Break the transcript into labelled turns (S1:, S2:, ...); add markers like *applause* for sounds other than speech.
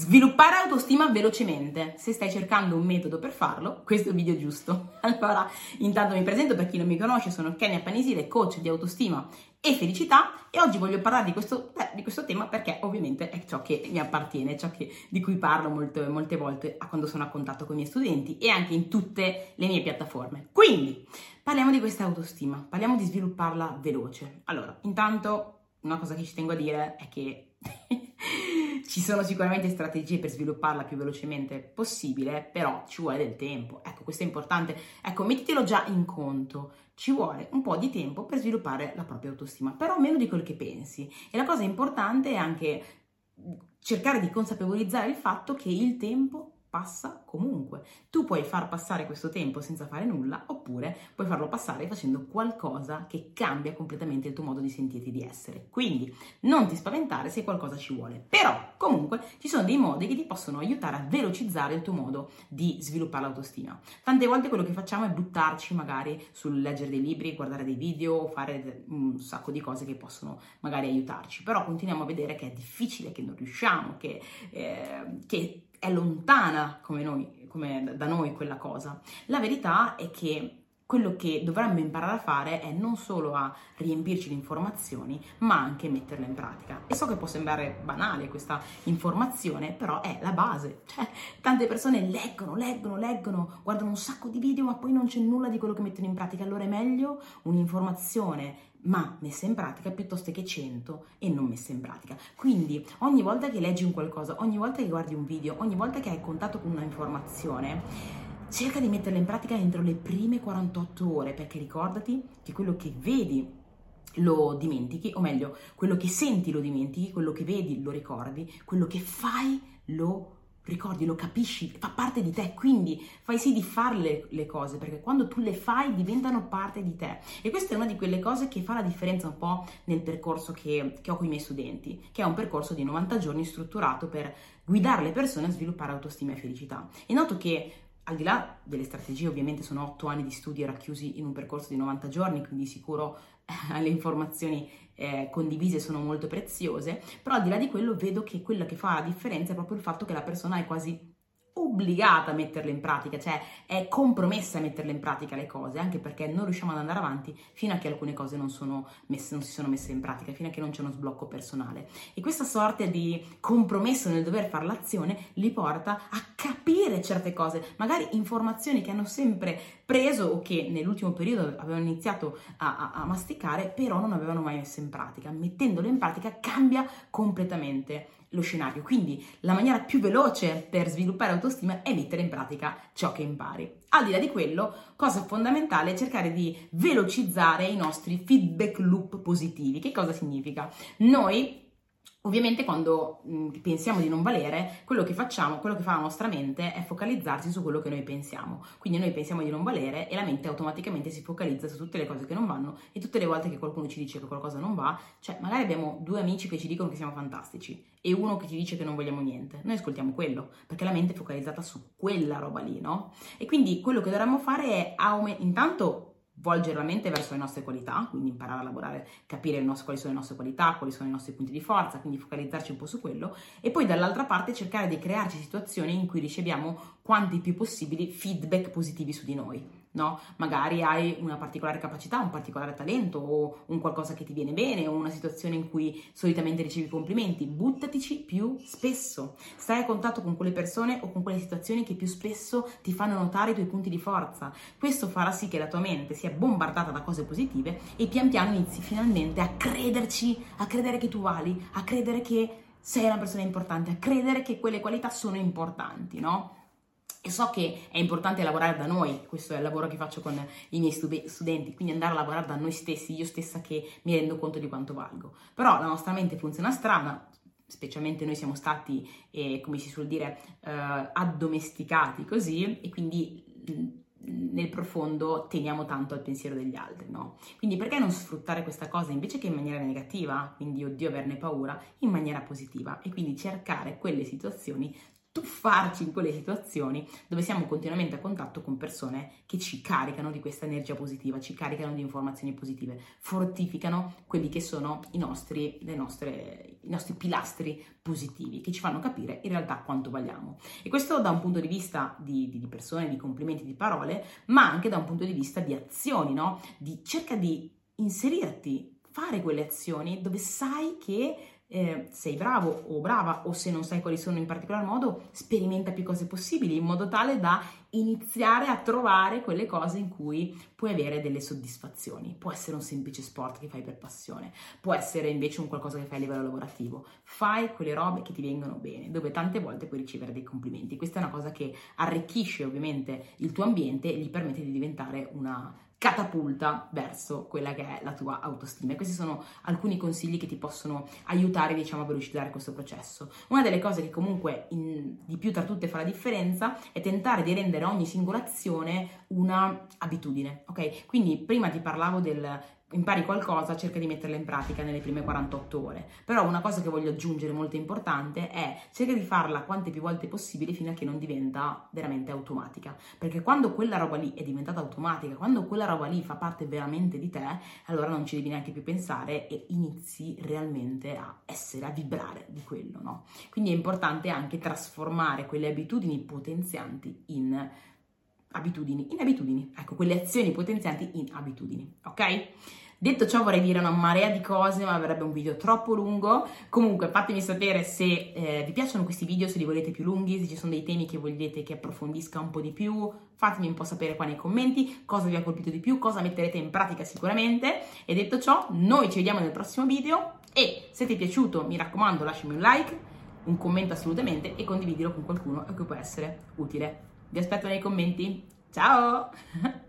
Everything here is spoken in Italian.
S1: Sviluppare autostima velocemente. Se stai cercando un metodo per farlo, questo è il video giusto. *laughs* Allora, intanto mi presento per chi non mi conosce, sono Kenya Panisile, coach di autostima e felicità e oggi voglio parlare di questo, eh, di questo tema perché ovviamente è ciò che mi appartiene, ciò che, di cui parlo molte, molte volte quando sono a contatto con i miei studenti e anche in tutte le mie piattaforme. Quindi, parliamo di questa autostima, parliamo di svilupparla veloce. Allora, intanto una cosa che ci tengo a dire è che ci sono sicuramente strategie per svilupparla più velocemente possibile, però ci vuole del tempo. Ecco, questo è importante. Ecco, mettitelo già in conto. Ci vuole un po' di tempo per sviluppare la propria autostima, però meno di quel che pensi. E la cosa importante è anche cercare di consapevolizzare il fatto che il tempo passa comunque. Tu puoi far passare questo tempo senza fare nulla oppure puoi farlo passare facendo qualcosa che cambia completamente il tuo modo di sentirti di essere. Quindi non ti spaventare se qualcosa ci vuole. Però comunque ci sono dei modi che ti possono aiutare a velocizzare il tuo modo di sviluppare l'autostima. Tante volte quello che facciamo è buttarci magari sul leggere dei libri, guardare dei video, fare un sacco di cose che possono magari aiutarci. Però continuiamo a vedere che è difficile, che non riusciamo, che, eh, che è lontana come noi, come da noi quella cosa. La verità è che quello che dovremmo imparare a fare è non solo a riempirci di informazioni, ma anche metterle in pratica. E so che può sembrare banale questa informazione, però è la base. Cioè, tante persone leggono, leggono, leggono, guardano un sacco di video, ma poi non c'è nulla di quello che mettono in pratica. Allora è meglio un'informazione ma messa in pratica piuttosto che 100 e non messa in pratica. Quindi ogni volta che leggi un qualcosa, ogni volta che guardi un video, ogni volta che hai contatto con una informazione, cerca di metterla in pratica entro le prime 48 ore, perché ricordati che quello che vedi lo dimentichi, o meglio, quello che senti lo dimentichi, quello che vedi lo ricordi, quello che fai lo dimentichi ricordi, lo capisci, fa parte di te, quindi fai sì di farle le cose, perché quando tu le fai diventano parte di te. E questa è una di quelle cose che fa la differenza un po' nel percorso che, che ho con i miei studenti, che è un percorso di 90 giorni strutturato per guidare le persone a sviluppare autostima e felicità. E noto che al di là delle strategie, ovviamente sono otto anni di studi racchiusi in un percorso di 90 giorni, quindi sicuro *laughs* le informazioni eh, condivise sono molto preziose, però al di là di quello vedo che quello che fa la differenza è proprio il fatto che la persona è quasi obbligata a metterle in pratica, cioè è compromessa a metterle in pratica le cose, anche perché non riusciamo ad andare avanti fino a che alcune cose non, messe, non si sono messe in pratica, fino a che non c'è uno sblocco personale. E questa sorta di compromesso nel dover fare l'azione li porta a capire certe cose, magari informazioni che hanno sempre preso o che nell'ultimo periodo avevano iniziato a, a, a masticare, però non avevano mai messo in pratica. Mettendole in pratica cambia completamente lo scenario. Quindi la maniera più veloce per sviluppare autostima è mettere in pratica ciò che impari. Al di là di quello, cosa fondamentale è cercare di velocizzare i nostri feedback loop positivi. Che cosa significa? Noi Ovviamente quando mh, pensiamo di non valere, quello che facciamo, quello che fa la nostra mente è focalizzarsi su quello che noi pensiamo. Quindi noi pensiamo di non valere e la mente automaticamente si focalizza su tutte le cose che non vanno e tutte le volte che qualcuno ci dice che qualcosa non va, cioè magari abbiamo due amici che ci dicono che siamo fantastici e uno che ci dice che non vogliamo niente. Noi ascoltiamo quello, perché la mente è focalizzata su quella roba lì, no? E quindi quello che dovremmo fare è aumentare, intanto volgere la mente verso le nostre qualità, quindi imparare a lavorare, capire nostro, quali sono le nostre qualità, quali sono i nostri punti di forza, quindi focalizzarci un po' su quello e poi dall'altra parte cercare di crearci situazioni in cui riceviamo quanti più possibili feedback positivi su di noi no? Magari hai una particolare capacità, un particolare talento o un qualcosa che ti viene bene o una situazione in cui solitamente ricevi complimenti, buttatici più spesso. Stai a contatto con quelle persone o con quelle situazioni che più spesso ti fanno notare i tuoi punti di forza. Questo farà sì che la tua mente sia bombardata da cose positive e pian piano inizi finalmente a crederci, a credere che tu vali, a credere che sei una persona importante, a credere che quelle qualità sono importanti, no? E so che è importante lavorare da noi, questo è il lavoro che faccio con i miei studenti, quindi andare a lavorare da noi stessi, io stessa che mi rendo conto di quanto valgo. Però la nostra mente funziona strana, specialmente noi siamo stati, eh, come si suol dire, eh, addomesticati così, e quindi nel profondo teniamo tanto al pensiero degli altri, no? Quindi perché non sfruttare questa cosa invece che in maniera negativa, quindi oddio averne paura, in maniera positiva e quindi cercare quelle situazioni tuffarci in quelle situazioni dove siamo continuamente a contatto con persone che ci caricano di questa energia positiva, ci caricano di informazioni positive, fortificano quelli che sono i nostri, nostre, i nostri pilastri positivi, che ci fanno capire in realtà quanto valiamo. E questo da un punto di vista di, di, di persone, di complimenti, di parole, ma anche da un punto di vista di azioni, no? Di, cerca di inserirti, fare quelle azioni dove sai che eh, sei bravo o brava o se non sai quali sono in particolar modo, sperimenta più cose possibili in modo tale da iniziare a trovare quelle cose in cui puoi avere delle soddisfazioni. Può essere un semplice sport che fai per passione, può essere invece un qualcosa che fai a livello lavorativo. Fai quelle robe che ti vengono bene, dove tante volte puoi ricevere dei complimenti. Questa è una cosa che arricchisce ovviamente il tuo ambiente e gli permette di diventare una catapulta verso quella che è la tua autostima. E questi sono alcuni consigli che ti possono aiutare, diciamo, a velocizzare questo processo. Una delle cose che comunque in, di più tra tutte fa la differenza è tentare di rendere ogni singolazione una abitudine, ok? Quindi prima ti parlavo del impari qualcosa, cerca di metterla in pratica nelle prime 48 ore. Però una cosa che voglio aggiungere molto importante è cerca di farla quante più volte possibile fino a che non diventa veramente automatica. Perché quando quella roba lì è diventata automatica, quando quella roba lì fa parte veramente di te, allora non ci devi neanche più pensare e inizi realmente a essere, a vibrare di quello, no? Quindi è importante anche trasformare quelle abitudini potenzianti in abitudini, in abitudini, ecco, quelle azioni potenzianti in abitudini, ok? Detto ciò vorrei dire una marea di cose, ma verrebbe un video troppo lungo. Comunque fatemi sapere se eh, vi piacciono questi video, se li volete più lunghi, se ci sono dei temi che volete che approfondisca un po' di più. Fatemi un po' sapere qua nei commenti cosa vi ha colpito di più, cosa metterete in pratica sicuramente. E detto ciò, noi ci vediamo nel prossimo video e se ti è piaciuto mi raccomando lasciami un like, un commento assolutamente e condividilo con qualcuno che può essere utile. Vi aspetto nei commenti. Ciao! *laughs*